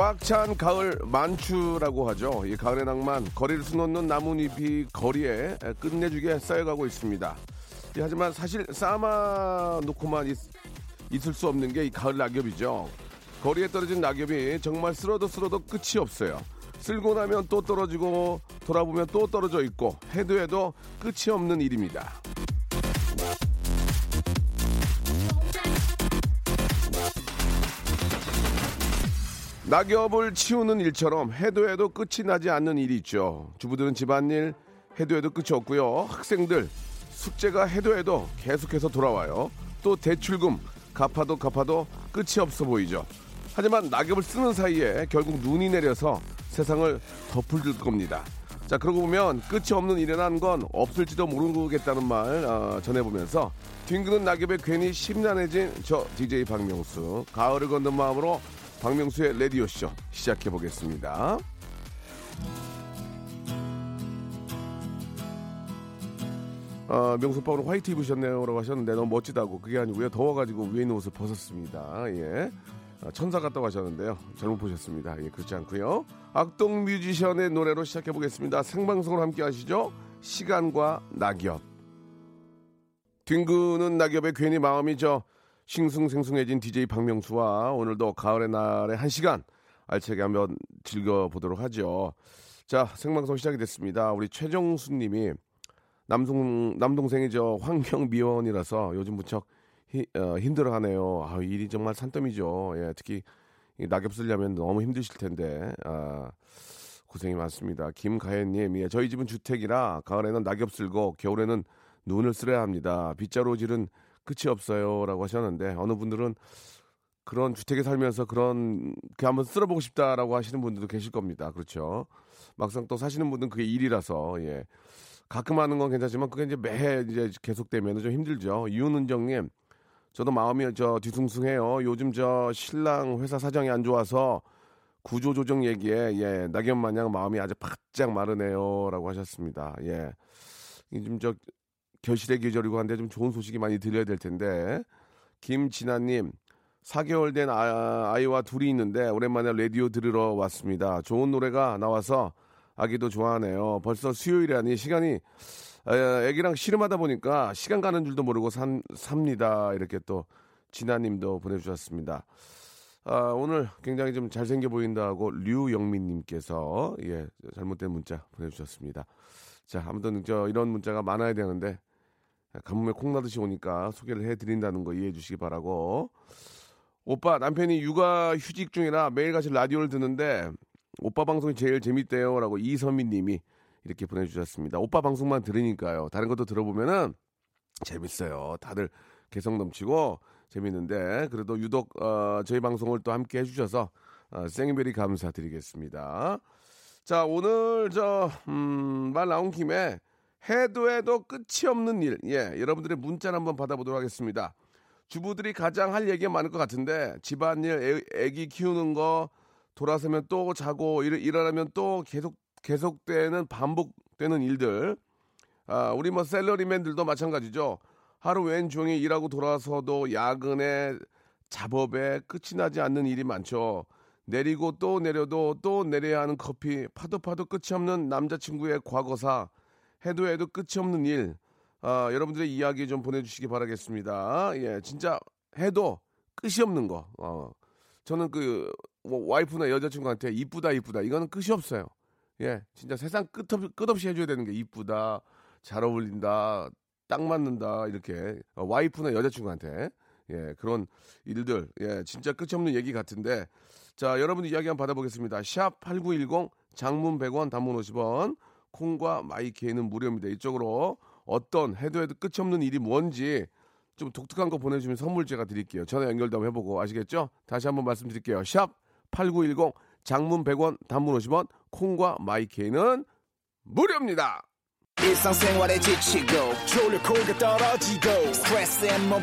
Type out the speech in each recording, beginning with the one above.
꽉 찬 가을 만추라고 하죠. 이 가을의 낭만, 거리를 수놓는 나뭇잎이 거리에 끝내주게 쌓여가고 있습니다. 예, 하지만 사실 쌓아 놓고만 있, 있을 수 없는 게 이 가을 낙엽이죠. 거리에 떨어진 낙엽이 정말 쓸어도 쓸어도 끝이 없어요. 쓸고 나면 또 떨어지고 돌아보면 또 떨어져 있고 해도 해도 끝이 없는 일입니다. 낙엽을 치우는 일처럼 해도 해도 끝이 나지 않는 일이 있죠. 주부들은 집안일 해도 해도 끝이 없고요. 학생들 숙제가 해도 해도 계속해서 돌아와요. 또 대출금 갚아도 갚아도 끝이 없어 보이죠. 하지만 낙엽을 쓰는 사이에 결국 눈이 내려서 세상을 덮을 겁니다. 자 그러고 보면 끝이 없는 일이라는 건 없을지도 모르겠다는 말 어, 전해보면서 뒹그는 낙엽에 괜히 심란해진 저 DJ 박명수 가을을 걷는 마음으로 박명수의 레디오쇼 시작해 보겠습니다. 아, 명수 오빠 오늘 화이트 입으셨네요. 라고 하셨는데 너무 멋지다고. 그게 아니고요. 더워가지고 위에 있는 옷을 벗었습니다. 예. 아, 천사 같다고 하셨는데요. 잘못 보셨습니다. 예, 그렇지 않고요. 악동 뮤지션의 노래로 시작해 보겠습니다. 생방송을 함께 하시죠. 시간과 낙엽. 뒹구는 낙엽에 괜히 마음이 저 싱숭생숭해진 DJ 박명수와 오늘도 가을의 날의 한 시간 알차게 한번 즐겨보도록 하죠. 자, 생방송 시작이 됐습니다. 우리 최정수 님이 남동, 남동생이 저 환경미원이라서 요즘 무척 히, 어, 힘들어 하네요. 아, 일이 정말 산더미죠. 예, 특히 낙엽 쓰려면 너무 힘드실 텐데, 아, 고생이 많습니다. 김가연님, 예, 저희 집은 주택이라 가을에는 낙엽 쓸고 겨울에는 눈을 쓸어야 합니다. 빗자루질은 끝이 없어요라고 하셨는데 어느 분들은 그런 주택에 살면서 그런 그 한번 쓸어보고 싶다라고 하시는 분들도 계실 겁니다. 그렇죠. 막상 또 사시는 분들은 그게 일이라서 예. 가끔 하는 건 괜찮지만 그게 이제 매해 이제 계속되면 좀 힘들죠. 이윤은정님, 저도 마음이 저 뒤숭숭해요. 요즘 저 신랑 회사 사정이 안 좋아서 구조조정 얘기에 예 낙엽 마냥 마음이 아주 바짝 마르네요라고 하셨습니다. 예, 요즘 저 결실의 계절이고 한데 좀 좋은 소식이 많이 들려야 될 텐데 김진아님 4개월 된 아, 아이와 둘이 있는데 오랜만에 라디오 들으러 왔습니다. 좋은 노래가 나와서 아기도 좋아하네요. 벌써 수요일이라니 시간이 애기랑 씨름하다 보니까 시간 가는 줄도 모르고 산, 삽니다. 이렇게 또 진아님도 보내주셨습니다. 아, 오늘 굉장히 좀 잘생겨 보인다고 류영민님께서 예 잘못된 문자 보내주셨습니다. 자 아무튼 저 이런 문자가 많아야 되는데 가뭄에 콩나듯이 오니까 소개를 해드린다는 거 이해해 주시기 바라고 오빠 남편이 육아 휴직 중이라 매일같이 라디오를 듣는데 오빠 방송이 제일 재밌대요 라고 이선미 님이 이렇게 보내주셨습니다. 오빠 방송만 들으니까요. 다른 것도 들어보면은 재밌어요. 다들 개성 넘치고 재밌는데 그래도 유독 어, 저희 방송을 또 함께 해주셔서 어, 생베리 감사드리겠습니다. 자 오늘 저말 음, 나온 김에 해도 해도 끝이 없는 일. 예, 여러분들의 문자를 한번 받아보도록 하겠습니다. 주부들이 가장 할 얘기가 많을 것 같은데 집안일, 애, 애기 키우는 거 돌아서면 또 자고 일, 일어나면 또 계속 계속되는 반복되는 일들. 아, 우리 뭐 셀러리맨들도 마찬가지죠. 하루 왼종일 일하고 돌아서도 야근에 작업에 끝이 나지 않는 일이 많죠. 내리고 또 내려도 또 내려야 하는 커피, 파도 파도 끝이 없는 남자친구의 과거사, 해도 해도 끝이 없는 일. 아, 여러분들의 이야기 좀 보내주시기 바라겠습니다. 예, 진짜 해도 끝이 없는 거. 어. 저는 그 뭐, 와이프나 여자친구한테 이쁘다 이쁘다 이거는 끝이 없어요. 예, 진짜 세상 끝없, 끝없이 해줘야 되는 게 이쁘다, 잘 어울린다, 딱 맞는다 이렇게 어, 와이프나 여자친구한테 예 그런 일들 예 진짜 끝이 없는 얘기 같은데 자 여러분 이야기 한번 받아보겠습니다. 샵 #8910 장문 100원, 단문 50원 콩과 마이케이는 무료입니다. 이쪽으로 어떤 해도 해도 끝이 없는 일이 뭔지 좀 독특한 거 보내주면 선물 제가 드릴게요. 전화 연결도 한번 해보고 아시겠죠? 다시 한번 말씀드릴게요. 샵 8910 장문 100원 단문 50원 콩과 마이케이는 무료입니다. 지치고, 떨어지고,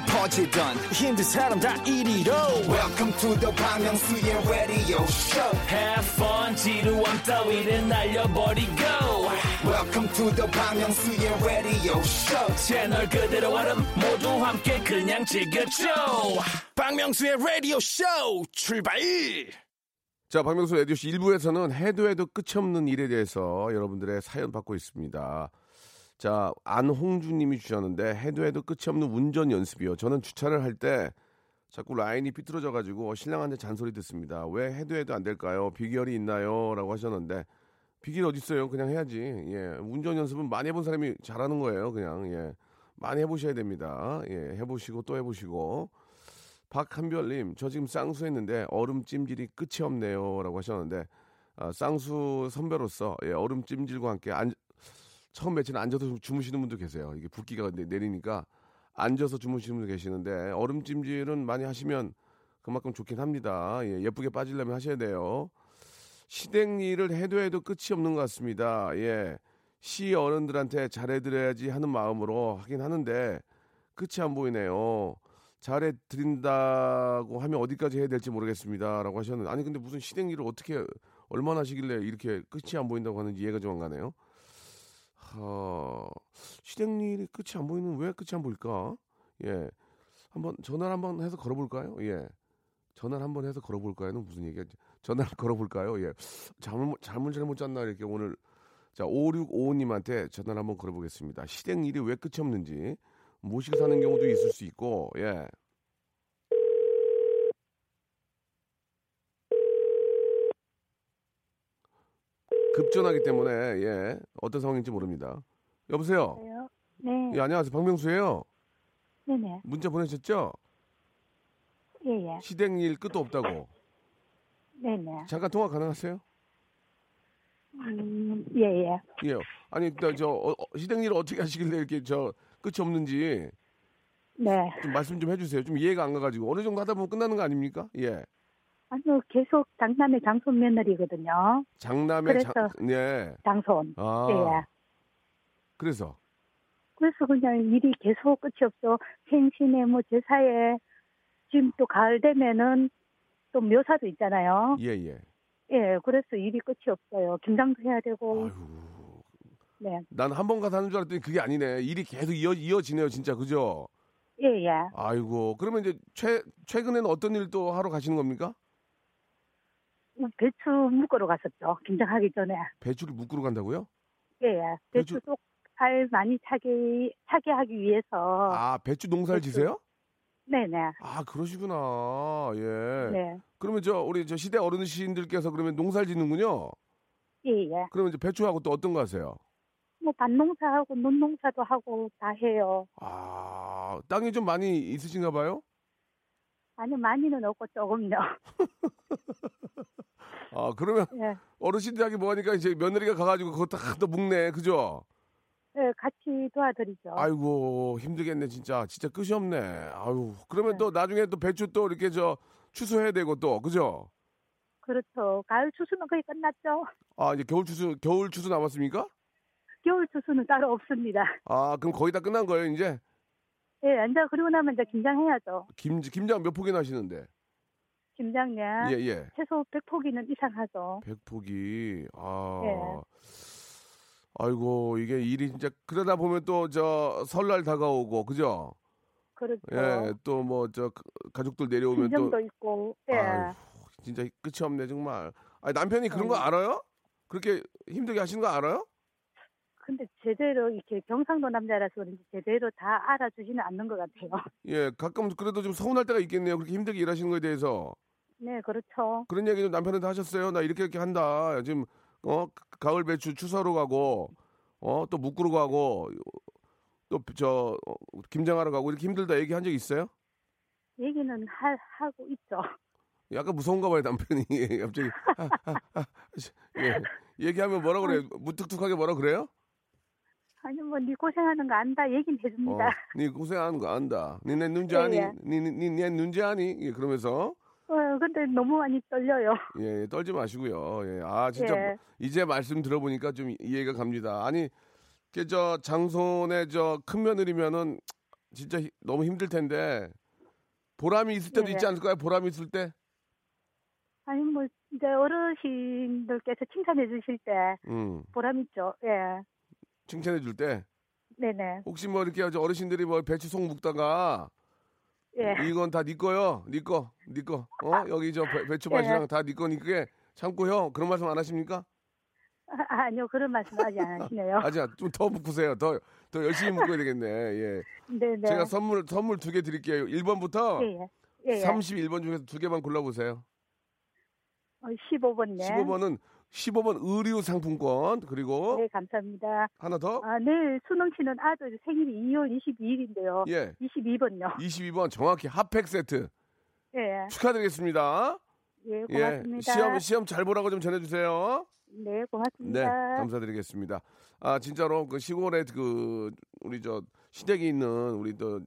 퍼지던, welcome to the Bang radio show Have fun 지루함 따위를 날려버리고 welcome to the Myung-soo's radio show 채널 그대로 얼음 모두 함께 그냥 즐겨줘 박명수의 라디오 쇼 출발 자, 박명수 라디오 씨 1부에서는 해도 해도 끝이 없는 일에 대해서 여러분들의 사연 받고 있습니다. 자, 안홍주 님이 주셨는데 해도 해도 끝이 없는 운전 연습이요. 저는 주차를 할 때 자꾸 라인이 삐뚤어져 가지고 신랑한테 잔소리 듣습니다. 왜 해도 해도 안 될까요? 비결이 있나요? 라고 하셨는데 비결 어디 있어요? 그냥 해야지. 예, 운전 연습은 많이 해본 사람이 잘하는 거예요. 그냥 예, 많이 해보셔야 됩니다. 예, 해보시고 또 해보시고. 박한별님, 저 지금 쌍수 했는데 얼음 찜질이 끝이 없네요 라고 하셨는데 아, 쌍수 선배로서 예, 얼음 찜질과 함께 앉, 처음 며칠 앉아서 주무시는 분도 계세요. 이게 붓기가 내- 내리니까 앉아서 주무시는 분도 계시는데 얼음 찜질은 많이 하시면 그만큼 좋긴 합니다. 예, 예쁘게 빠지려면 하셔야 돼요. 시댁 일을 해도 해도 끝이 없는 것 같습니다. 예. 시 어른들한테 잘해드려야지 하는 마음으로 하긴 하는데 끝이 안 보이네요. 잘해 드린다고 하면 어디까지 해야 될지 모르겠습니다. 라고 하셨는데 아니 근데 무슨 시댁 일을 어떻게 얼마나 하시길래 이렇게 끝이 안 보인다고 하는지 이해가 좀 안 가네요. 하... 시댁 일이 끝이 안 보이는 왜 끝이 안 보일까? 예. 한번 전화를 한번 해서 걸어볼까요? 예. 전화를 한번 해서 걸어볼까요?는 무슨 얘기야? 전화를 걸어볼까요? 예. 잘못 잘못 잘못 짰나 이렇게 오늘 자 5655님한테 전화를 한번 걸어보겠습니다. 시댁 일이 왜 끝이 없는지 모시고 사는 경우도 있을 수 있고 예. 급전하기 때문에 예 어떤 상황인지 모릅니다. 여보세요. 네, 예 안녕하세요 박명수예요. 네네, 문자 보내셨죠? 예예, 시댁 일 끝도 없다고. 네네, 잠깐 통화 가능하세요? 음, 예 예. 예. 아니 저, 저 어, 어, 시댁 일을 어떻게 하시길래 이렇게 저 끝이 없는지 네, 좀 말씀 좀 해주세요. 좀 이해가 안 가가지고 어느 정도 하다 보면 끝나는 거 아닙니까? 예. 아니요, 계속 장남의 장손 며느리거든요. 장남의 장, 예. 장손. 아. 예. 그래서 그래서 그냥 일이 계속 끝이 없어. 생신에 뭐 제사에 지금 또 가을 되면은 또 묘사도 있잖아요. 예 예. 예, 그래서 일이 끝이 없어요. 김장도 해야 되고, 아유. 네, 난 한 번 가서 하는 줄 알았더니 그게 아니네. 일이 계속 이어 이어지네요, 진짜 그죠? 예 예. 아이고. 그러면 이제 최 최근에는 어떤 일 또 하러 가시는 겁니까? 뭐 배추 묶으러 갔었죠. 김장하기 전에. 배추를 묶으러 간다고요? 예 예. 배추- 배추 속알 많이 차게 차게 하기 위해서. 아 배추 농사를 배추. 지세요? 네네. 아 그러시구나. 예. 네. 그러면 저 우리 저 시대 어르신들께서 그러면 농사를 짓는군요. 예예. 그러면 이제 배추하고 또 어떤 거 하세요? 뭐 밭농사하고 논농사도 하고 다 해요. 아 땅이 좀 많이 있으신가 봐요? 아니 많이는 없고 조금요. 아 그러면 예. 어르신들 하기 뭐하니까 이제 며느리가 가가지고 그거 다또 묶네, 그죠? 예, 같이 도와드리죠. 아이고 힘들겠네 진짜 진짜 끝이 없네. 아유 그러면 네. 또 나중에 또 배추 또 이렇게 저 추수해야 되고 또 그죠? 그렇죠. 가을 추수는 거의 끝났죠. 아 이제 겨울 추수 겨울 추수 남았습니까? 겨울 추수는 따로 없습니다. 아 그럼 거의 다 끝난 거예요 이제? 예, 이제 그리고 나면 이제 김장해야죠. 김 김장 몇 폭이나 하시는데? 김장량 예 예. 최소 100포기는 이상 하죠. 백폭이 아 예. 아이고 이게 일이 진짜 그러다 보면 또 저 설날 다가오고 그죠? 그렇죠. 예 또 뭐 저 가족들 내려오면 또 있고. 예. 아유, 진짜 끝이 없네 정말. 아 남편이 그런 거 음. 알아요? 그렇게 힘들게 하시는 거 알아요? 근데 제대로 이렇게 경상도 남자라서 그런지 제대로 다 알아주지는 않는 것 같아요. 예 가끔 그래도 좀 서운할 때가 있겠네요. 그렇게 힘들게 일하시는 거에 대해서 네, 그렇죠. 그런 얘기 좀 남편한테 하셨어요? 나 이렇게 이렇게 한다. 지금 어 가을 배추 추사로 가고 어또 묶으러 가고 또 저 김장하러 가고 이렇게 힘들다 얘기한 적 있어요? 얘기는 하, 하고 있죠. 약간 무서운가 봐요 남편이 갑자기 아, 아, 아, 예. 얘기하면 뭐라 그래 무뚝뚝하게 뭐라 그래요? 아니 뭐네 고생하는 거 안다 얘긴 해줍니다. 어, 네 고생하는 거 안다. 니내 눈지 예, 아니? 예. 니내 눈지 아니? 예, 그러면서 어, 근데 너무 많이 떨려요. 예, 예, 떨지 마시고요. 예. 아, 진짜 예. 이제 말씀 들어보니까 좀 이해가 갑니다. 아니, 그저 장손의 저 큰 며느리면은 진짜 히- 너무 힘들 텐데 보람이 있을 때도 예. 있지 않을까요? 보람이 있을 때? 아니 뭐 이제 어르신들께서 칭찬해 주실 때 음. 보람 있죠. 예. 칭찬해 줄 때. 네네. 혹시 뭐 이렇게 저 어르신들이 뭐 배추 속 묵다가 예. 이건 다 네 거요. 네 거. 네 거. 어? 여기 저 배, 배추밭이랑 예. 다네 거니 그게 참고요. 그런 말씀 안 하십니까? 아, 아니요 그런 말씀 아직 안 하시네요. 아직 좀더 묵으세요. 더, 더 열심히 묵어야 되겠네. 예. 네네. 제가 선물, 선물 두 개 드릴게요. 1번부터 예 예. 예. 예. 31번 중에서 두 개만 골라보세요. 어, 15번네. 15번은 15번 의류 상품권 그리고 네 감사합니다. 하나 더. 아 내일 수능 치는 아들 생일이 2월 22일인데요. 예. 22번요. 22번 정확히 핫팩 세트 예. 축하드리겠습니다. 예 예. 고맙습니다. 시험 시험 잘 보라고 좀 전해 주세요. 네 네, 고맙습니다. 감사드리겠습니다. 아 진짜로 그 시골에 그 우리 저 시댁이 있는 우리 또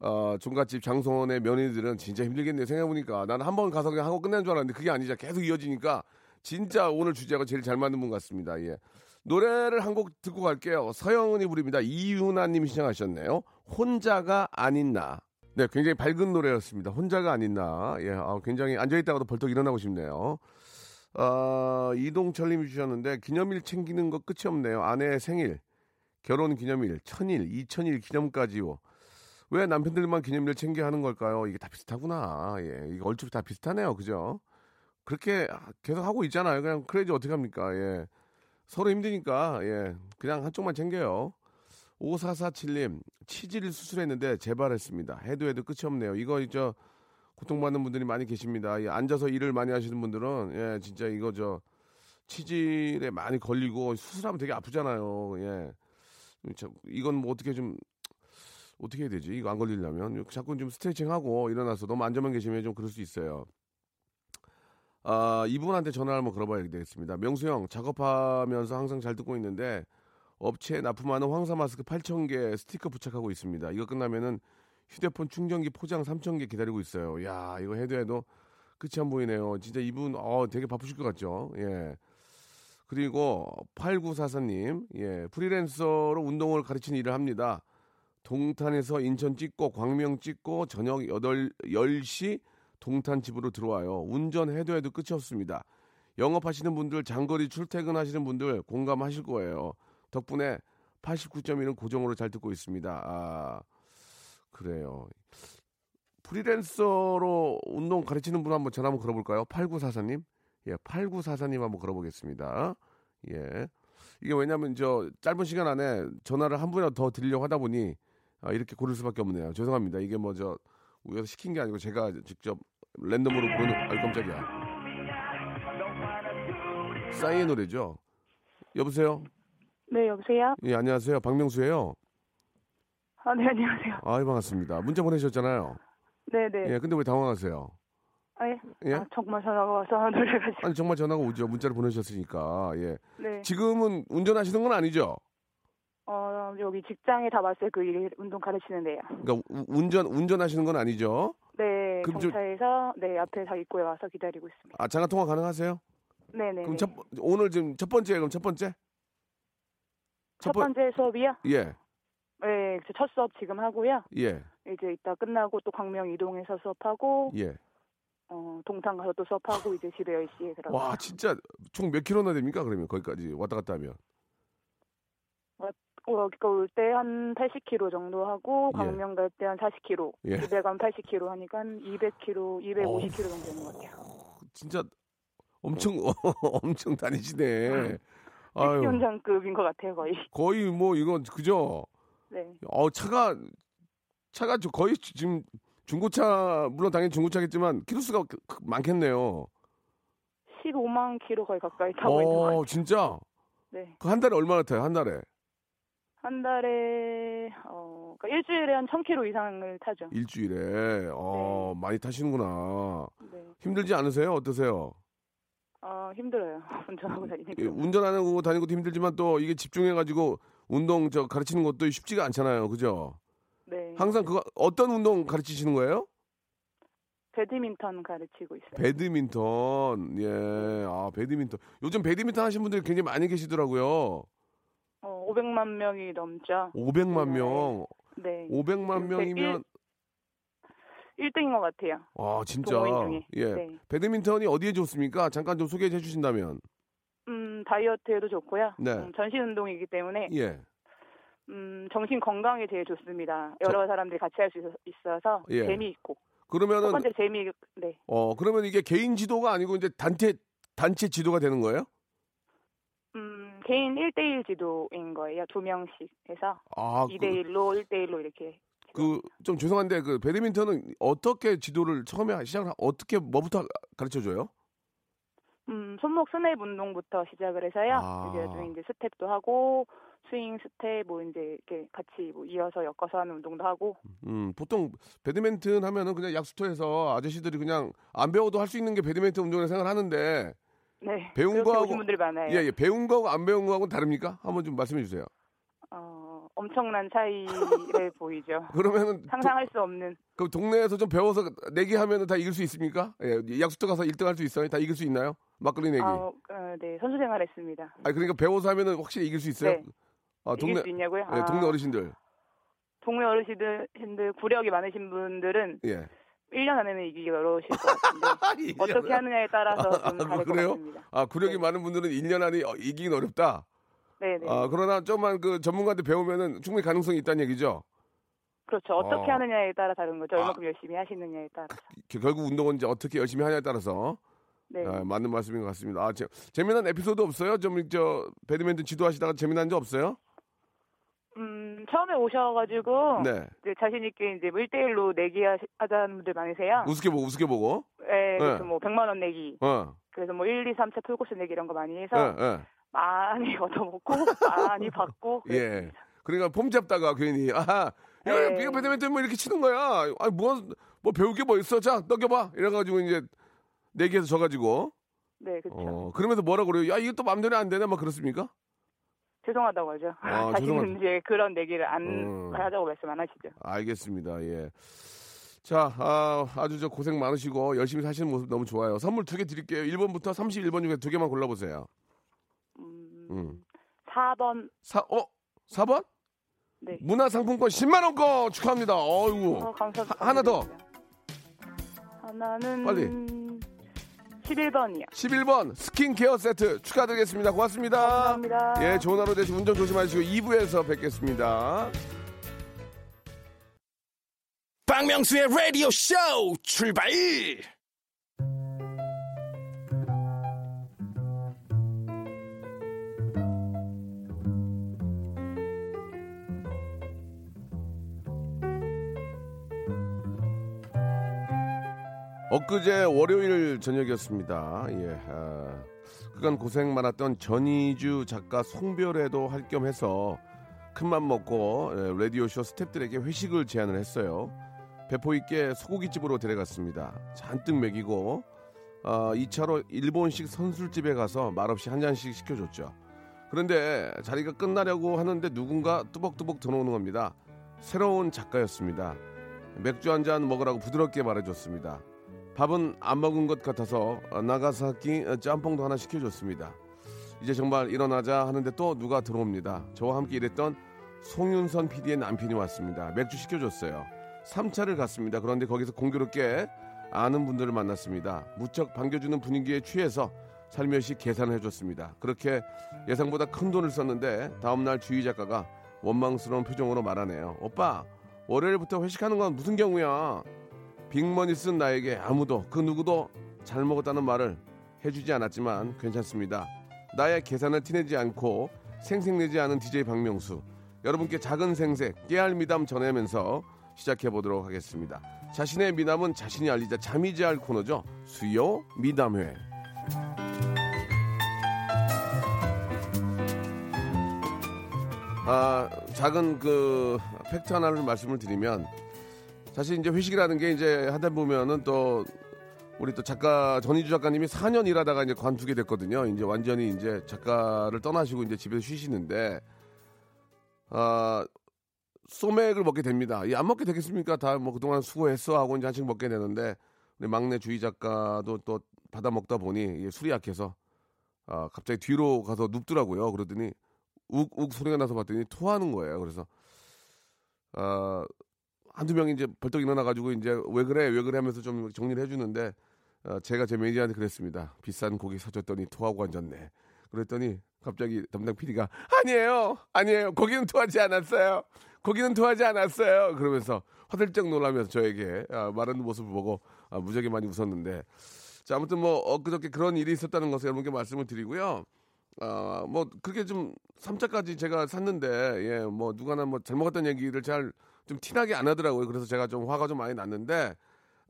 어, 종갓집 장손의 며느리들은 진짜 힘들겠네요. 생각해보니까 나는 한번 가서 그냥 하고 끝난 줄 알았는데 그게 아니죠. 계속 이어지니까 진짜 오늘 주제가 제일 잘 맞는 분 같습니다. 예. 노래를 한 곡 듣고 갈게요. 서영은이 부릅니다. 이윤아님이 시청하셨네요. 혼자가 아닌 나. 네, 굉장히 밝은 노래였습니다. 혼자가 아닌 나. 예, 아, 굉장히 앉아있다가도 벌떡 일어나고 싶네요. 아, 이동철님이 주셨는데 기념일 챙기는 거 끝이 없네요. 아내의 생일, 결혼 기념일, 천일, 이천일 기념까지요. 왜 남편들만 기념일 챙겨 하는 걸까요? 이게 다 비슷하구나. 예, 이게 얼추 다 비슷하네요. 그죠? 그렇게 계속 하고 있잖아요. 그냥 그래야지 어떻게 합니까? 예. 서로 힘드니까, 예. 그냥 한쪽만 챙겨요. 5447님, 치질 수술했는데 재발했습니다. 해도 해도 끝이 없네요. 이거, 저, 고통받는 분들이 많이 계십니다. 예, 앉아서 일을 많이 하시는 분들은, 예, 진짜 이거 저, 치질에 많이 걸리고 수술하면 되게 아프잖아요. 예. 저, 이건 뭐 어떻게 좀, 어떻게 해야 되지? 이거 안 걸리려면. 자꾸 좀 스트레칭하고 일어나서 너무 앉아만 계시면 좀 그럴 수 있어요. 아, 이분한테 전화를 한번 걸어봐야 되겠습니다. 명수 형, 작업하면서 항상 잘 듣고 있는데, 업체에 납품하는 황사 마스크 8,000개 스티커 부착하고 있습니다. 이거 끝나면은 휴대폰 충전기 포장 3,000개 기다리고 있어요. 야, 이거 해도 해도 끝이 안 보이네요. 진짜 이분, 어, 되게 바쁘실 것 같죠? 예. 그리고 8944님, 예, 프리랜서로 운동을 가르치는 일을 합니다. 동탄에서 인천 찍고 광명 찍고 저녁 8, 10시 동탄 집으로 들어와요. 운전해도 해도 끝이 없습니다. 영업하시는 분들, 장거리 출퇴근하시는 분들 공감하실 거예요. 덕분에 89.1은 고정으로 잘 듣고 있습니다. 아, 그래요. 프리랜서로 운동 가르치는 분 한번 전화 한번 걸어볼까요? 8944님? 예, 8944님 한번 걸어보겠습니다. 예. 이게 왜냐면 저 짧은 시간 안에 전화를 한 분이라도 더 드리려고 하다 보니 아, 이렇게 고를 수밖에 없네요. 죄송합니다. 이게 뭐 저 우리가 시킨 게 아니고 제가 직접 랜덤으로 부르는 아이 깜짝이야. 싸이의 노래죠. 여보세요? 네 여보세요. 예, 안녕하세요. 박명수예요. 아 네 안녕하세요. 아이 반갑습니다. 문자 보내셨잖아요. 네네. 예, 근데 왜 당황하세요? 아, 예. 예? 아, 정말 전화가 와서 놀래가지고. 아니 정말 전화가 오죠. 문자를 보내셨으니까. 예. 네. 지금은 운전하시는 건 아니죠? 어 여기 직장에 다 왔어요. 그 일, 운동 가르치는 데요. 그러니까 우- 운전 운전하시는 건 아니죠? 네. 경차에서 네 앞에 다 입구에 와서 기다리고 있습니다. 아 전화 통화 가능하세요? 네네. 그럼 첫 오늘 지금 첫 번째 그럼 첫 번째? 첫 번- 번째 수업이요? 예. 네, 그첫 수업 지금 하고요. 예. 이제 이따 끝나고 또 광명 이동해서 수업하고 예. 어, 동탄 가서 또 수업하고 이제 집에 10시에 들어가. 와, 진짜 총 몇 킬로나 됩니까? 그러면 거기까지 왔다 갔다 하면. 어, 여기 올때 한 80km 정도 하고 예. 광명 갈 때 한 40km. 예. 집에 가면 80km 하니까 한 200km, 250km 정도 되는 것 같아요. 진짜 엄청 엄청 다니시네. 택시 운전급인 것 같아요, 거의. 거의 뭐 이건 그죠? 네. 어, 차가 차가 저 거의 지금 중고차 물론 당연히 중고차겠지만 키로수가 그- 그- 많겠네요. 15만 킬로 거의 가까이 타고 있는 것 어, 같아요. 진짜? 네. 그 한 달에 얼마나 타요? 한 달에? 한 달에 어, 그러니까 일주일에 한 1000km 이상을 타죠. 일주일에. 어, 많이 타시는구나. 네. 힘들지 않으세요? 어떠세요? 어, 힘들어요. 운전하고 다니니까. 예, 운전하는 거 다니는 것도 힘들지만 또 이게 집중해 가지고 운동 저 가르치는 것도 쉽지가 않잖아요. 그죠? 네. 항상 그거 어떤 운동 가르치시는 거예요? 배드민턴 가르치고 있어요. 배드민턴. 예. 아, 배드민턴. 요즘 배드민턴 하시는 분들이 굉장히 많이 계시더라고요. 어, 500만 명이 넘죠. 500만 명. 네. 500만 그 명이면 1 등인 것 같아요. 아, 진짜. 예. 네. 배드민턴이 어디에 좋습니까? 잠깐 좀 소개해 주신다면. 음, 다이어트에도 좋고요. 네. 음, 전신 운동이기 때문에 예. 음, 정신 건강에 제일 좋습니다. 여러 사람들이 같이 할 수 있어서 예. 재미있고. 첫 그러면은 번째 재미 네. 어, 그러면 이게 개인 지도가 아니고 이제 단체 단체 지도가 되는 거예요? 음, 개인 1대1 지도인 거예요. 두 명씩 해서 아, 2대1로 1대1로 이렇게 그 좀 죄송한데 그 배드민턴은 어떻게 지도를 처음에 시작을 하- 어떻게 뭐부터 가르쳐 줘요? 음, 손목 스냅 운동부터 시작을 해서요. 아. 이제 나중에 이제 스텝도 하고 스윙 스텝 뭐 이제 이렇게 같이 뭐 이어서 엮어서 하는 운동도 하고 음, 보통 배드민턴 하면은 그냥 약수터에서 아저씨들이 그냥 안 배워도 할 수 있는 게 배드민턴 운동이라 생각하는데 네. 배운 거하고- 많아요. 예, 예, 배운 거하고 안 배운 거하고는 다릅니까? 한번 좀 말씀해 주세요. 어, 엄청난 차이를 보이죠. 그러면은 상상할 수 없는 도, 그 동네에서 좀 배워서 내기 하면은 다 이길 수 있습니까? 예, 약수터 가서 1등 할 수 있어요? 다 이길 수 있나요? 막걸리 내기. 아, 어, 네, 선수 생활했습니다. 아니 그러니까 배워서 하면은 확실히 이길 수 있어요? 네. 아, 이길 동네 수 있냐고요? 예, 아, 동네 어르신들. 동네 어르신들 구력이 많으신 분들은 예. 1년 안에는 이기기 어려우실 것 같은데 어떻게 하느냐에 따라서 좀 아, 다를 것 그래요? 같습니다. 아, 구력이 네. 많은 분들은 1년 안에 어, 이기긴 어렵다. 네, 네. 아, 그러나 좀만 그 전문가한테 배우면은 충분히 가능성이 있다는 얘기죠. 그렇죠. 어떻게 어. 하느냐에 따라 다른 거죠. 아. 얼마큼 열심히 하시느냐에 따라. 그- 결국 운동은 이제 어떻게 열심히 하냐에 따라서 네. 아, 맞는 말씀인 것 같습니다. 아, 재, 재미난 에피소드 없어요? 좀 저 배드민턴 지도하시다가 재미난 적 없어요? 음, 처음에 오셔가지고 네. 이제 자신 있게 이제 뭐 1대1로 내기 하시- 하자는 분들 많으세요. 우습게 보고 우습게 보고. 예, 그래서 네. 뭐 100만 원 내기. 어. 그래서 뭐 1, 2, 3차 풀코스 내기 이런 거 많이 해서 예, 예. 많이 얻어먹고 많이 받고 예. 그러니까 폼 잡다가 괜히 아하 야, 네. 이거 배드민턴 뭐 이렇게 치는 거야. 아니 뭐, 뭐 배울 게 뭐 있어? 자, 넘겨봐. 이래가지고 이제 내기해서 져가지고. 네, 그렇죠. 어, 그러면서 뭐라 그래요? 야, 이게 또 맘대로 안 되네? 막 그렇습니까? 죄송하다고 하죠. 아, 죄송하다. 이제 그런 내기를 안 음. 하자고 말씀 안 하시죠. 알겠습니다. 예. 자, 아, 아주 저 고생 많으시고 열심히 사시는 모습 너무 좋아요. 선물 두 개 드릴게요. 1번부터 31번 중에 두 개만 골라보세요. 음, 음. 4번 사, 어? 4번? 네. 문화상품권 10만원권 축하합니다. 어이구. 어, 감사합니다. 하- 하나 더. 하나는 빨리. 11번이요. 11번 스킨케어 세트 축하드리겠습니다. 고맙습니다. 감사합니다. 예, 좋은 하루 되시고 운전 조심하시고 2부에서 뵙겠습니다. 박명수의 라디오 쇼 출발! 엊그제 월요일 저녁이었습니다. 예, 아, 그간 고생 많았던 전희주 작가 송별회도 할 겸 해서 큰맘 먹고 예, 라디오쇼 스탭들에게 회식을 제안을 했어요. 배포 있게 소고기집으로 데려갔습니다. 잔뜩 먹이고 아, 2차로 일본식 선술집에 가서 말없이 한 잔씩 시켜줬죠. 그런데 자리가 끝나려고 하는데 누군가 뚜벅뚜벅 들어오는 겁니다. 새로운 작가였습니다. 맥주 한 잔 먹으라고 부드럽게 말해줬습니다. 밥은 안 먹은 것 같아서 나가사키 짬뽕도 하나 시켜줬습니다. 이제 정말 일어나자 하는데 또 누가 들어옵니다. 저와 함께 일했던 송윤선 PD의 남편이 왔습니다. 맥주 시켜줬어요. 3차를 갔습니다. 그런데 거기서 공교롭게 아는 분들을 만났습니다. 무척 반겨주는 분위기에 취해서 살며시 계산을 해줬습니다. 그렇게 예상보다 큰 돈을 썼는데 다음날 주희 작가가 원망스러운 표정으로 말하네요. 오빠 월요일부터 회식하는 건 무슨 경우야? 빅머니 쓴 나에게 아무도 그 누구도 잘 먹었다는 말을 해주지 않았지만 괜찮습니다. 나의 계산을 티내지 않고 생색내지 않은 DJ 박명수 여러분께 작은 생색 깨알 미담 전하면서 시작해 보도록 하겠습니다. 자신의 미담은 자신이 알리자 잠이지 할 코너죠. 수요 미담회. 아 작은 그 팩트 하나를 말씀을 드리면 사실 이제 회식이라는 게 이제 하다 보면은 또 우리 또 작가 전희주 작가님이 4년 일하다가 이제 관두게 됐거든요. 이제 완전히 이제 작가를 떠나시고 이제 집에서 쉬시는데 아 소맥을 먹게 됩니다. 이 안 먹게 되겠습니까? 다 뭐 그동안 수고했어 하고 이제 한씩 먹게 되는데 우리 막내 주희 작가도 또 받아 먹다 보니 술이 약해서 아, 갑자기 뒤로 가서 눕더라고요. 그러더니 욱욱 소리가 나서 봤더니 토하는 거예요. 그래서 아, 한두 명이 이제 벌떡 일어나가지고 이제 왜 그래 왜 그래 하면서 좀 정리를 해주는데 어, 제가 제 매니저한테 그랬습니다. 비싼 고기 사줬더니 토하고 앉았네. 그랬더니 갑자기 담당 PD가 아니에요, 아니에요. 고기는 토하지 않았어요. 고기는 토하지 않았어요. 그러면서 화들짝 놀라면서 저에게 아, 말하는 모습을 보고 아, 무지하게 많이 웃었는데 자 아무튼 뭐 엊그저께 그런 일이 있었다는 것을 여러분께 말씀을 드리고요. 아, 뭐 그렇게 좀 3차까지 제가 샀는데 예, 뭐 누가나 뭐 잘못 갔던 얘기를 잘 좀 티나게 안 하더라고요. 그래서 제가 좀 화가 좀 많이 났는데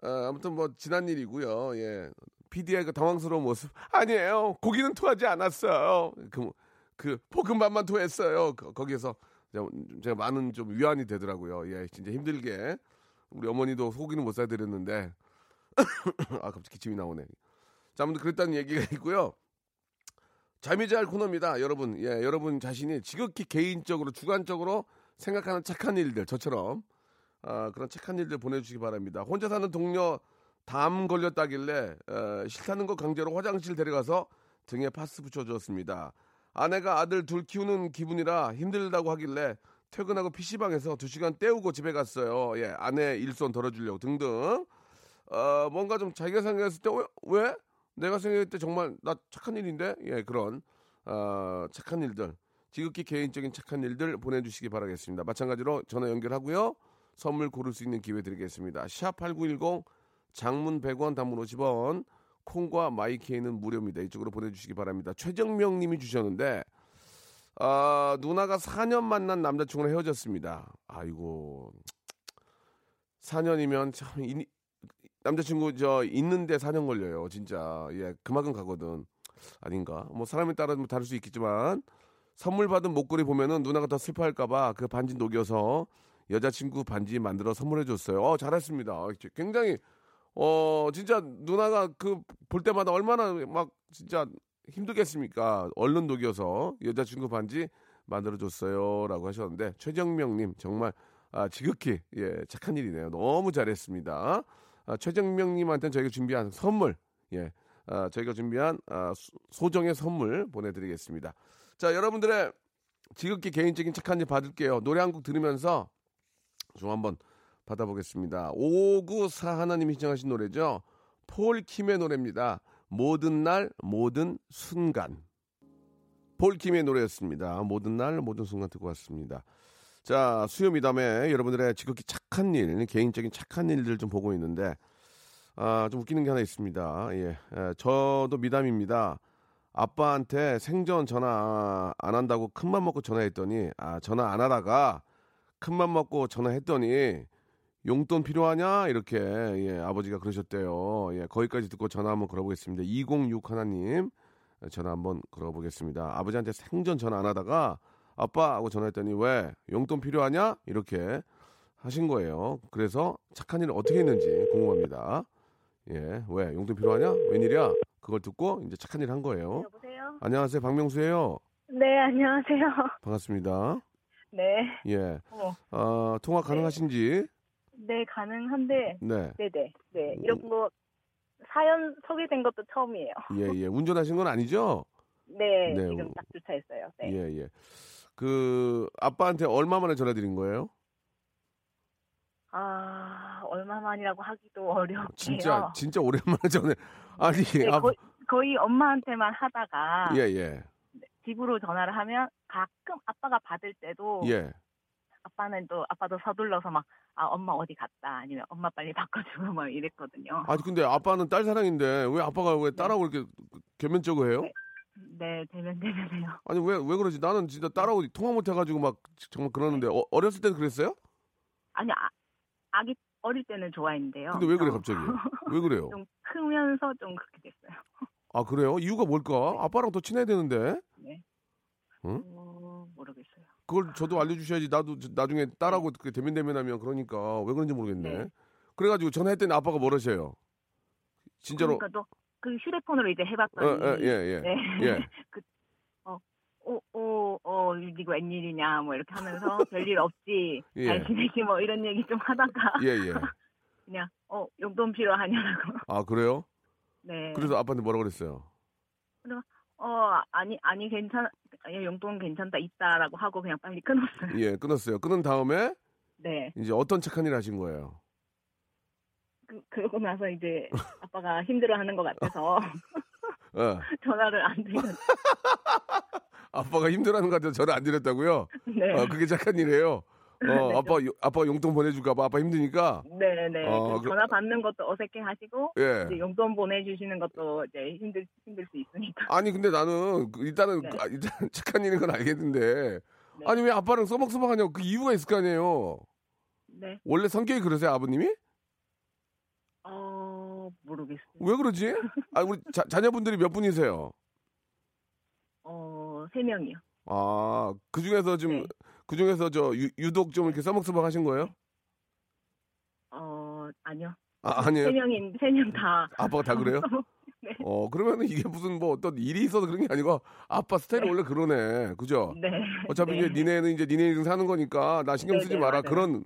아, 아무튼 뭐 지난 일이고요. 예. PD의 그 당황스러운 모습 아니에요. 고기는 토하지 않았어요. 그, 그 볶음밥만 토했어요. 그, 거기에서 제가, 많은 좀 위안이 되더라고요. 예, 진짜 힘들게 우리 어머니도 고기는 못 사드렸는데 아 갑자기 기침이 나오네. 자, 아무튼 그랬다는 얘기가 있고요. 잠이 잘 코너입니다, 여러분. 예, 여러분 자신이 지극히 개인적으로 주관적으로 생각하는 착한 일들 저처럼 아, 그런 착한 일들 보내주시기 바랍니다. 혼자 사는 동료 담 걸렸다길래 어, 싫다는 거 강제로 화장실 데려가서 등에 파스 붙여주었습니다. 아내가 아들 둘 키우는 기분이라 힘들다고 하길래 퇴근하고 PC방에서 두 시간 때우고 집에 갔어요. 예, 아내 일손 덜어주려고 등등. 어, 뭔가 좀 자기가 생각했을 때, 왜? 왜? 내가 생각했을 때 정말 나 착한 일인데? 예, 그런, 어, 착한 일들. 지극히 개인적인 착한 일들 보내주시기 바라겠습니다. 마찬가지로 전화 연결하고요. 선물 고를 수 있는 기회 드리겠습니다. 샵8910 장문 100원 단문 50원 콩과 마이케이는 무료입니다. 이쪽으로 보내주시기 바랍니다. 최정명 님이 주셨는데 아, 누나가 4년 만난 남자친구랑 헤어졌습니다. 아이고 4년이면 참 이- 남자친구 저 있는데 4년 걸려요. 진짜 예 그만큼 가거든. 아닌가? 뭐 사람에 따라 뭐 다를 수 있겠지만 선물 받은 목걸이 보면은 누나가 더 슬퍼할까봐 그 반지 녹여서 여자친구 반지 만들어 선물해줬어요. 어 잘했습니다. 어, 굉장히 어 진짜 누나가 그 볼 때마다 얼마나 막 진짜 힘들겠습니까? 얼른 녹여서 여자친구 반지 만들어줬어요 라고 하셨는데 최정명님 정말 아, 지극히 예 착한 일이네요. 너무 잘했습니다. 아, 최정명님한테는 저희가 준비한 선물 예 아, 저희가 준비한 아, 소- 소정의 선물 보내드리겠습니다. 자 여러분들의 지극히 개인적인 착한 일 받을게요. 노래 한 곡 들으면서 좀 한번 받아보겠습니다. 594 하나님이 신청하신 노래죠. 폴 킴의 노래입니다. 모든 날 모든 순간. 폴 킴의 노래였습니다. 모든 날 모든 순간 듣고 왔습니다. 자 수요 미담에 여러분들의 지극히 착한 일, 개인적인 착한 일들 좀 보고 있는데 아, 좀 웃기는 게 하나 있습니다. 예, 에, 저도 미담입니다. 아빠한테 생전 전화 안 한다고 큰맘 먹고 전화했더니 아 전화 안 하다가 큰맘 먹고 전화했더니 용돈 필요하냐 이렇게 예, 아버지가 그러셨대요. 예, 거기까지 듣고 전화 한번 걸어보겠습니다. 206 하나님 전화 한번 걸어보겠습니다. 아버지한테 생전 전화 안 하다가 아빠 하고 전화했더니 왜 용돈 필요하냐 이렇게 하신 거예요. 그래서 착한 일을 어떻게 했는지 궁금합니다. 예, 왜 용돈 필요하냐? 웬일이야? 그걸 듣고 이제 착한 일한 거예요. 여보세요? 안녕하세요, 박명수예요. 네, 안녕하세요. 반갑습니다. 네. 예, 어, 아, 통화 가능하신지? 네, 가능한데, 네, 네 네. 네, 이런 거 사연 소개된 것도 처음이에요. 예, 예. 운전하신 건 아니죠? 네, 네, 지금 어. 딱 주차했어요. 네. 예, 예. 그 아빠한테 얼마 만에 전화 드린 거예요? 아, 얼마만이라고 하기도 어렵네요. 진짜 진짜 오랜만에 전에 아니 네, 아, 거의, 거의 엄마한테만 하다가 예, 예. 집으로 전화를 하면 가끔 아빠가 받을 때도 예. 아빠는 또 아빠도 서둘러서 막 아 엄마 어디 갔다 아니면 엄마 빨리 바꿔주고 막 이랬거든요. 아니 근데 아빠는 딸 사랑인데 왜 아빠가 왜 딸하고 이렇게 겸연쩍어 해요? 네. 네, 대면 대면해요. 아니 왜 왜 그러지? 나는 진짜 딸하고 통화 못 해가지고 막 정말 그러는데 어, 어렸을 때는 그랬어요? 아니 아, 아기 어릴 때는 좋아했는데요. 근데 왜 그래 어, 갑자기? 왜 그래요? 좀 크면서 좀 그렇게 됐어요. 아 그래요? 이유가 뭘까? 아빠랑 더 친해야 되는데 네. 응? 어, 모르겠어요. 그걸 저도 알려주셔야지 나도 저- 나중에 딸하고 그 대면 대면하면 그러니까 왜 그런지 모르겠네. 네. 그래가지고 전화했더니 아빠가 뭐라셔요? 진짜로? 그러니까 또그 휴대폰으로 이제 어, 해봤더니 어, 예, 예. 네. 예. 그, 어, 어, 어, 어, 이거 웬일이냐, 뭐 이렇게 하면서 별일 없지, 예. 잘 지내지, 뭐 이런 얘기 좀 하다가 예, 예. 그냥 어 용돈 필요하냐고. 아, 그래요? 네. 그래서 아빠한테 뭐라 그랬어요? 어 아니 아니 괜찮 용돈 괜찮다 있다라고 하고 그냥 빨리 끊었어요. 예, 끊었어요. 끊은 다음에 네. 이제 어떤 착한 일 하신 거예요? 그, 그러고 나서 이제 아빠가 힘들어하는 것 같아서 예. 전화를 안 드려. 아빠가 힘들어하는 것 같아서 전화 안 드렸다고요? 네. 어, 그게 착한 일이에요. 어, 아빠, 요- 아빠 용돈 보내줄까봐 아빠 힘드니까. 네네. 어, 그 그- 전화 받는 것도 어색해 하시고 예. 이제 용돈 보내주시는 것도 이제 힘들 힘들 수 있으니까. 아니, 근데 나는 그 일단은, 네. 그- 아, 일단 착한 일인 건 알겠는데. 네. 아니, 왜 아빠랑 써먹써먹 하냐고 그 이유가 있을 거 아니에요? 네. 원래 성격이 그러세요, 아버님이? 어 모르겠어요. 왜 그러지? 아, 우리 자, 자녀분들이 몇 분이세요? 어세 명이요. 아, 그 중에서 좀, 네. 그 중에서 저 유, 유독 좀 이렇게 써먹써먹 하신 거예요? 어 아니요. 아, 세 아니에요. 명인 세 명 다. 아빠가 다 그래요? 네. 어, 그러면 이게 무슨 뭐 어떤 일이 있어서 그런 게 아니고 아빠 스타일이 원래 그러네. 그죠? 네. 어차피 네. 이제 니네는 이제 니네 인생 사는 거니까 나 신경 네, 쓰지 네, 마라. 맞아요. 그런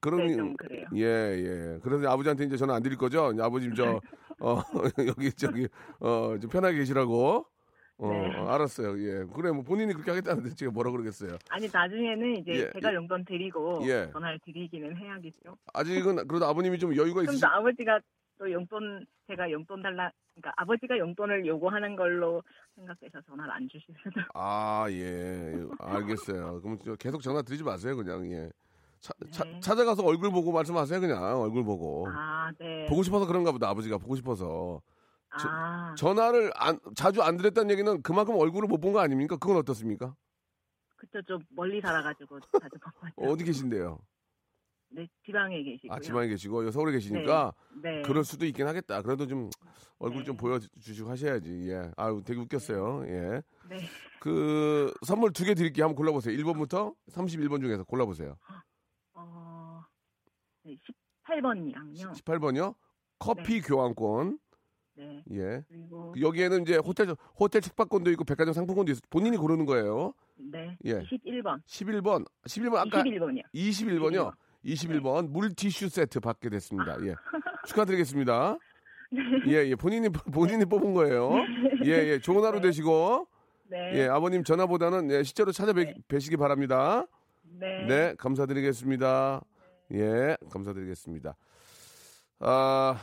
그런 네. 예, 예. 그래서 아버지한테 이제 전화 안 드릴 거죠? 아버님 저 어, 여기 저기 어, 좀 편하게 계시라고. 어, 네. 어, 알았어요. 예. 그래 뭐 본인이 그렇게 하겠다는데 제가 뭐라 그러겠어요. 아니 나중에는 이제 예, 제가 예. 용돈 드리고 예. 전화를 드리기는 해야겠죠. 아직은 그래도 아버님이 좀 여유가 있으시 또 아버지가 또 용돈 제가 용돈 달라 그러니까 아버지가 용돈을 요구하는 걸로 생각해서 전화를 안 수도. 아, 예. 알겠어요. 그럼 저 계속 전화 드리지 마세요, 그냥. 예. 차, 차- 네. 찾아가서 얼굴 보고 말씀하세요, 그냥. 얼굴 보고. 아 네. 보고 싶어서 그런가 보다, 아버지가 보고 싶어서. 저- 아 전화를 안, 자주 안 드렸다는 얘기는 그만큼 얼굴을 못 본 거 아닙니까? 그건 어떻습니까? 그때 좀 멀리 살아가지고 자주 못 봤죠. 어디 계신데요? 네 지방에 계시고요. 아, 지방에 계시고, 서울에 계시니까, 네. 그럴 수도 있긴 하겠다. 그래도 좀 얼굴 네. 좀 보여주시고 하셔야지. 예. 아유, 되게 웃겼어요. 예. 네. 그, 선물 두 개 드릴게요. 한번 골라보세요. 1번부터 31번 중에서 골라보세요. 어 네, 18번이랑요. 18번이요? 커피 교환권. 네. 예. 그리고 여기에는 이제 호텔 호텔 숙박권도 있고 백화점 상품권도 있어. 본인이 고르는 거예요. 네. 예. 21번. 11번. 11번 아까 21번이요. 21번이요. 21번 물티슈 세트 받게 됐습니다. 예. 축하드리겠습니다. 예, 예. 본인이 본인이 뽑은 거예요. 예, 예. 좋은 하루 되시고 네. 예, 아버님 전화보다는 예, 실제로 찾아뵈시기 바랍니다. 네. 네, 감사드리겠습니다. 예, 감사드리겠습니다. 아,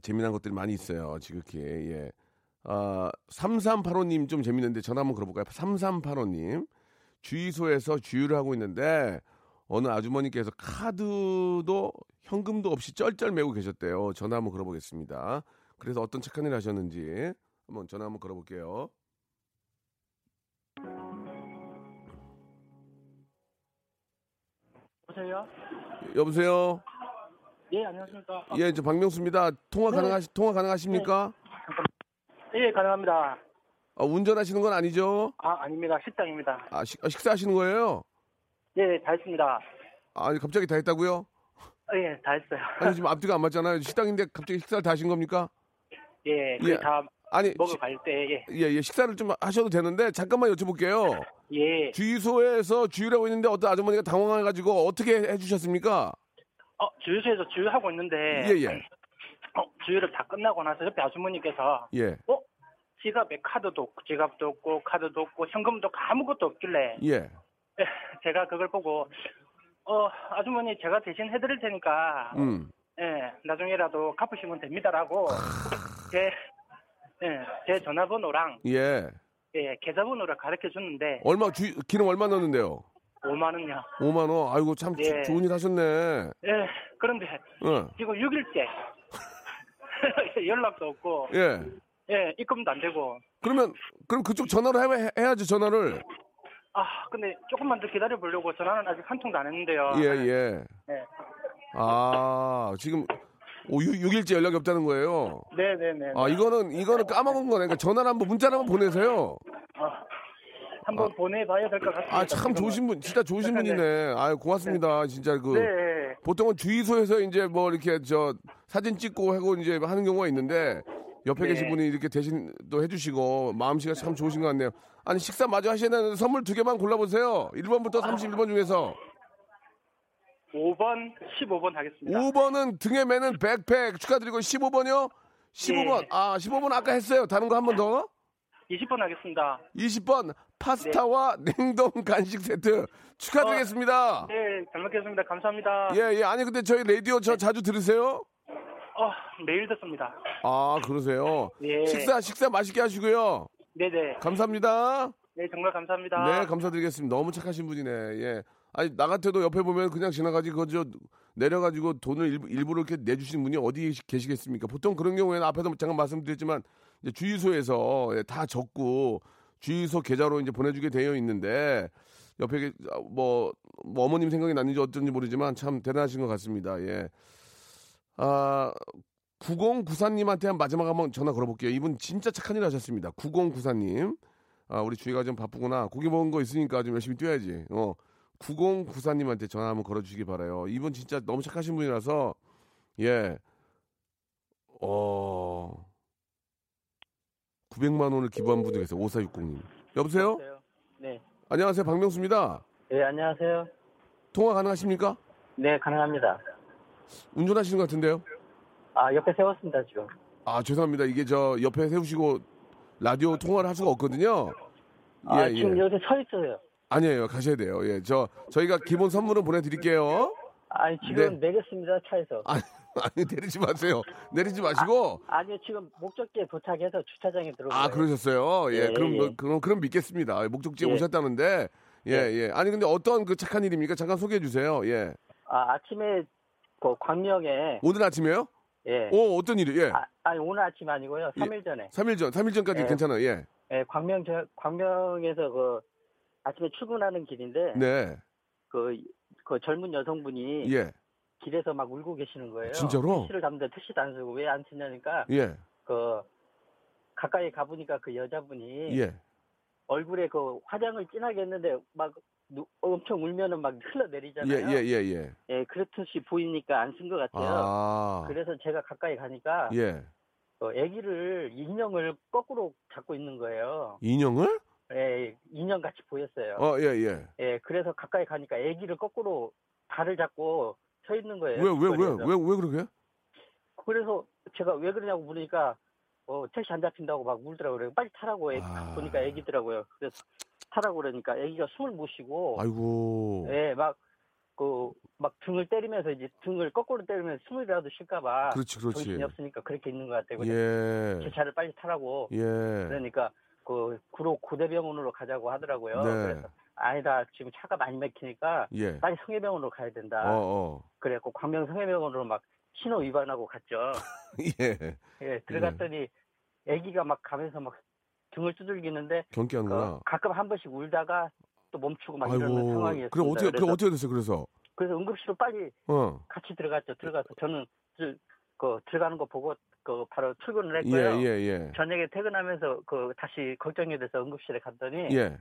재미난 것들이 많이 있어요, 지극히. 예. 아, 3385님 좀 재밌는데 전화 한번 걸어볼까요? 3385님. 주유소에서 주유를 하고 있는데 어느 아주머니께서 카드도 현금도 없이 쩔쩔 메고 계셨대요. 전화 한번 걸어보겠습니다. 그래서 어떤 착한 일 하셨는지 한번 전화 한번 걸어볼게요. 보세요. 여보세요? 예, 안녕하십니까. 아, 예, 저 박명수입니다. 통화 네. 가능하시 통화 가능하십니까? 예, 가능합니다. 아, 운전하시는 건 아니죠? 아, 아닙니다. 식당입니다. 아, 식, 아, 식사하시는 거예요? 예, 다 했습니다. 아니 갑자기 다 했다고요? 아, 예, 다 했어요. 아니 지금 앞뒤가 안 맞잖아요. 식당인데 갑자기 식사를 다 하신 겁니까? 예, 예. 그다 아니 먹으러 시- 갈 때, 예. 예, 예, 식사를 좀 하셔도 되는데 잠깐만 여쭤볼게요. 예. 주유소에서 주유를 하고 있는데 어떤 아주머니가 당황해가지고 어떻게 해주셨습니까? 어, 주유소에서 주유하고 있는데, 예, 예, 어, 주유를 다 끝나고 나서 옆에 아주머니께서, 예, 어? 지갑에 카드도 없고, 지갑도 없고, 카드도 없고, 현금도 아무것도 없길래, 예. 예, 제가 그걸 보고, 어, 아주머니 제가 대신 해드릴 테니까, 음, 예, 나중에라도 갚으시면 됩니다라고, 제, 예, 제 전화번호랑, 예. 예, 계좌번호를 가르쳐 줬는데, 얼마 주 기름 얼마 넣었는데요? 5만 원요. 5만 원. 아이고 참 조- 예. 좋은 일 하셨네. 예, 그런데 어, 지금 6일째 연락도 없고, 예. 예, 입금도 안 되고, 그러면 그럼 그쪽 전화로 해, 해야지 전화를. 아, 근데 조금만 더 기다려 보려고 전화는 아직 한 통도 안 했는데요. 예, 예. 예. 아, 지금 오, 6, 일째 연락이 없다는 거예요. 네, 네, 네. 아, 이거는 이거는 까먹은 거네. 그러니까 전화를 한번 문자를 한번 보내세요. 아, 한번 보내봐야 될 것 같습니다. 아, 참. 좋으신 분, 진짜 좋으신 분이네. 아, 고맙습니다. 진짜 그 네, 보통은 주유소에서 이제 뭐 이렇게 저 사진 찍고 하고 이제 하는 경우가 있는데 옆에 네. 계신 분이 이렇게 대신 또 해주시고 마음씨가 참 좋으신 것 같네요. 아니 식사 마저 되는데 선물 두 개만 골라보세요. 1번부터 31번 중에서 5번, 15번 하겠습니다. 5번은 등에 매는 백팩 축하드리고 15번이요? 15번. 네. 아, 15번 아까 했어요. 다른 거 한 번 더? 20번 하겠습니다. 20번 파스타와 냉동 간식 세트 축하드리겠습니다. 네, 잘 먹겠습니다. 감사합니다. 예, 예. 아니 근데 저희 라디오 저 자주 들으세요? 어, 매일 듣습니다. 아, 그러세요. 예. 식사 식사 맛있게 하시고요. 네네. 감사합니다. 네, 정말 감사합니다. 네, 감사드리겠습니다. 너무 착하신 분이네. 예. 아니 나 같아도 옆에 보면 그냥 지나가지 그저 내려가지고 돈을 일부, 일부러 이렇게 내주시는 분이 어디 계시- 계시겠습니까? 보통 그런 경우에는 앞에도 잠깐 말씀드렸지만 주유소에서 예, 다 적고 주유소 계좌로 이제 보내주게 되어 있는데 옆에 게- 뭐, 뭐 어머님 생각이 났는지 어쩐지 모르지만 참 대단하신 것 같습니다. 예. 아 9094님한테 한 마지막 한번 전화 걸어볼게요. 이분 진짜 착한 일 하셨습니다. 9094님. 아, 우리 주희가 좀 바쁘구나. 고기 먹은 거 있으니까 좀 열심히 뛰어야지. 어. 9094님한테 전화 한번 걸어주시기 바라요. 이분 진짜 너무 착하신 분이라서, 예. 어. 900만 원을 기부한 분도 계세요. 5460님. 여보세요? 네. 안녕하세요. 박명수입니다. 네, 안녕하세요. 통화 가능하십니까? 네, 가능합니다. 운전하시는 것 같은데요? 아, 옆에 세웠습니다, 지금. 아, 죄송합니다. 이게 저 옆에 세우시고 라디오 통화를 할 수가 없거든요. 아, 예, 지금 예. 여기 서 있어요. 아니에요. 가셔야 돼요. 예. 저 저희가 기본 선물은 보내 드릴게요. 아니, 지금 네. 내겠습니다, 차에서. 아니, 아니 내리지 마세요. 내리지 마시고 아 니요, 지금 목적지에 도착해서 주차장에 들어오고요. 아, 그러셨어요. 예. 예, 그럼 예. 뭐, 그럼 그럼 믿겠습니다. 목적지에 예. 오셨다는데 예, 예. 아니 근데 어떤 그 착한 일입니까? 잠깐 소개해 주세요. 예. 아, 아침에 그 광명에 오늘 아침에요? 예. 오, 어떤 일이? 예. 아, 아니, 오늘 아침 아니고요. 예. 3일 전에. 3일 전, 3일 전까지 예. 괜찮아요. 예. 예, 광명 저, 광명에서 그 아침에 출근하는 길인데 네. 그, 그 젊은 여성분이 예. 길에서 막 울고 계시는 거예요. 진짜로? 택시를 잡는데 택시도 안 쓰고 왜 안 쓰냐니까 예. 그 가까이 가보니까 그 여자분이 예. 얼굴에 그 화장을 진하게 했는데 막 누- 엄청 울면은 막 예, 흘러내리잖아요. 예, 예, 예. 예, 그렇듯이 보이니까 안 쓴 것 같아요. 아. 그래서 제가 가까이 가니까 예. 어, 아기를 인형을 거꾸로 잡고 있는 거예요. 인형을? 예, 인형 같이 보였어요. 어, 예, 예. 예, 그래서 가까이 가니까 아기를 거꾸로 발을 잡고 서 있는 거예요. 왜, 왜, 왜. 왜, 왜 그러게? 그래서 제가 왜 그러냐고 물으니까 어, 택시 안 잡힌다고 막 울더라고요. 그래서 빨리 타라고 애, 아. 보니까 애기더라고요. 그래서 타라고 그러니까 애기가 숨을 못 쉬고 아이고. 예, 막, 그, 막 등을 때리면서 이제 등을 거꾸로 때리면 숨이라도 쉴까봐. 그렇지, 그렇지. 정신이 없으니까 그렇게 있는 것 같아요. 예. 제 차를 빨리 타라고. 예. 그러니까 그 구로 고대병원으로 가자고 하더라고요. 네. 그래서 아니다 지금 차가 많이 막히니까 예. 빨리 성해병원으로 가야 된다. 어, 어. 그래갖고 광명 성해병원으로 막 신호 위반하고 갔죠. 예. 예, 들어갔더니 아기가 막 가면서 막 등을 두들기는데 그 경기하는구나. 가끔 한 번씩 울다가 또 멈추고 막 이러는. 상황이었습니다. 그럼 어떻게, 그래서, 그럼 어떻게 됐어요, 그래서? 그래서 응급실로 빨리 어. 같이 들어갔죠. 들어가서 저는 들, 그 들어가는 거 보고 그 바로 출근을 예, 했고요. 예, 예. 저녁에 퇴근하면서 그 다시 걱정이 돼서 응급실에 갔더니 예.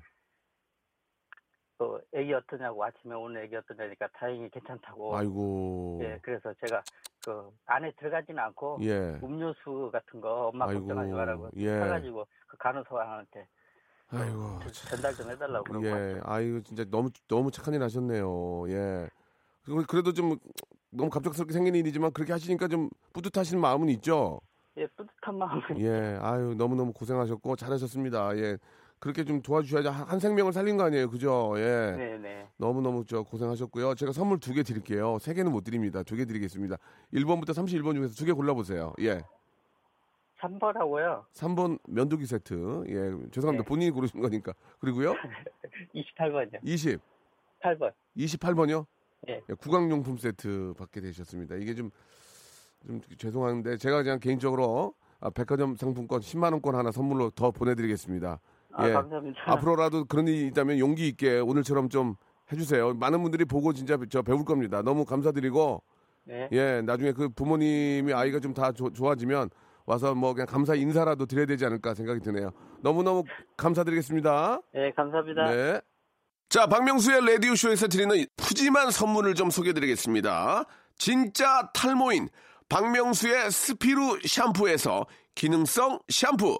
그 애기 어떠냐고 아침에 오늘 애기 어떠냐니까 다행히 괜찮다고. 아이고. 예, 그래서 제가 그 안에 들어가지는 않고 예. 음료수 같은 거 엄마 아이고, 걱정하지 말라고 예. 사가지고 그 간호사한테 아이고. 전달 좀 해달라고 그러고 예. 왔죠. 아이고, 진짜 너무, 너무 착한 일 하셨네요. 예. 그래도 좀 너무 갑작스럽게 생긴 일이지만 그렇게 하시니까 좀 뿌듯하신 마음은 있죠? 예, 뿌듯한 마음이 예. 아유, 너무 너무 고생하셨고 잘하셨습니다. 예. 그렇게 좀 도와주셔야지 한, 한 생명을 살린 거 아니에요. 그죠? 예. 네네. 너무 너무 저 고생하셨고요. 제가 선물 두 개 드릴게요. 세 개는 못 드립니다. 두 개 드리겠습니다. 1번부터 31번 중에서 두 개 골라보세요. 예. 3번하고요. 3번 면도기 세트. 예. 죄송합니다. 네. 본인이 고르신 거니까. 그리고요. 28번이요. 20. 8번. 28번이요? 예. 구강용품 세트 받게 되셨습니다. 이게 좀, 좀 죄송한데 제가 그냥 개인적으로 아, 백화점 상품권 10만 원권 하나 선물로 더 보내드리겠습니다. 아, 예. 감사합니다. 앞으로라도 그런 일이 있다면 용기 있게 오늘처럼 좀 해주세요. 많은 분들이 보고 진짜 저 배울 겁니다. 너무 감사드리고 네. 예 나중에 그 부모님이 아이가 좀 다 좋아지면 와서 뭐 그냥 감사 인사라도 드려야 되지 않을까 생각이 드네요. 너무 너무 감사드리겠습니다. 네, 감사합니다. 네. 자, 박명수의 라디오쇼에서 드리는 푸짐한 선물을 좀 소개드리겠습니다. 진짜 탈모인 박명수의 스피루 샴푸에서 기능성 샴푸.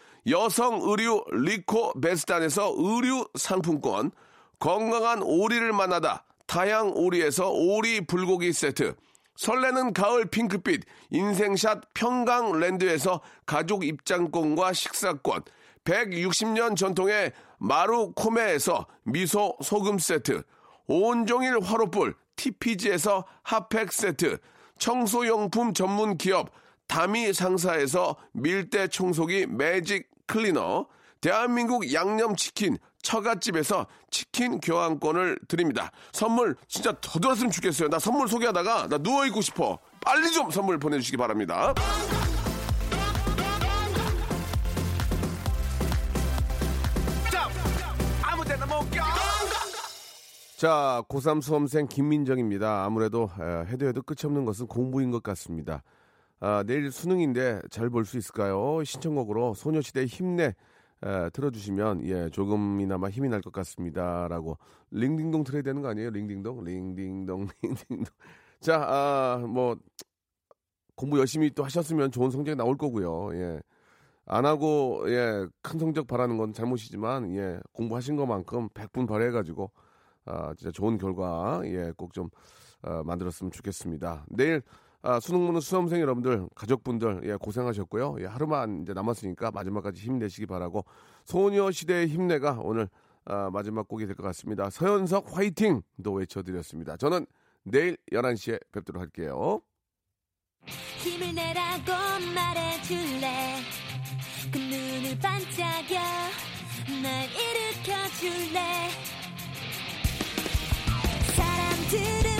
여성 의류 리코 베스탄에서 의류 상품권, 건강한 오리를 만나다 다향 오리에서 오리 불고기 세트, 설레는 가을 핑크빛 인생샷 평강랜드에서 가족 입장권과 식사권, 160년 전통의 마루코메에서 미소 소금 세트, 온종일 화로불 TPG에서 핫팩 세트, 청소용품 전문 기업 다미 상사에서 밀대 청소기 매직 클리너, 대한민국 양념치킨 처갓집에서 치킨 교환권을 드립니다. 선물 진짜 더 들었으면 좋겠어요. 나 선물 소개하다가 나 누워있고 싶어. 빨리 좀 선물 보내주시기 바랍니다. 자, 고3 수험생 김민정입니다. 아무래도 에, 해도 해도 끝이 없는 것은 공부인 것 같습니다. 아, 내일 수능인데 잘 볼 수 있을까요? 신청곡으로 소녀시대 힘내 에, 틀어주시면 예 조금이나마 힘이 날 것 같습니다라고 링딩동 틀어야 되는 거 아니에요? 링딩동? 링딩동 링딩동. 자아뭐 공부 열심히 또 하셨으면 좋은 성적이 나올 거고요. 예 안 하고 예 큰 성적 바라는 건 잘못이지만 예 공부하신 것만큼 100분 발휘해가지고 아 진짜 좋은 결과 예꼭좀 어, 만들었으면 좋겠습니다. 내일 아, 수능 보는 수험생 여러분들, 가족분들, 예, 고생하셨고요. 예, 하루만 이제 남았으니까 마지막까지 힘내시기 바라고, 소녀시대의 힘내가 오늘, 아, 마지막 곡이 될 것 같습니다. 서현석 화이팅도 외쳐드렸습니다. 저는 내일 11시에 뵙도록 할게요. 힘을 내라고 말해줄래. 그 눈을 반짝여. 날 일으켜줄래. 사람들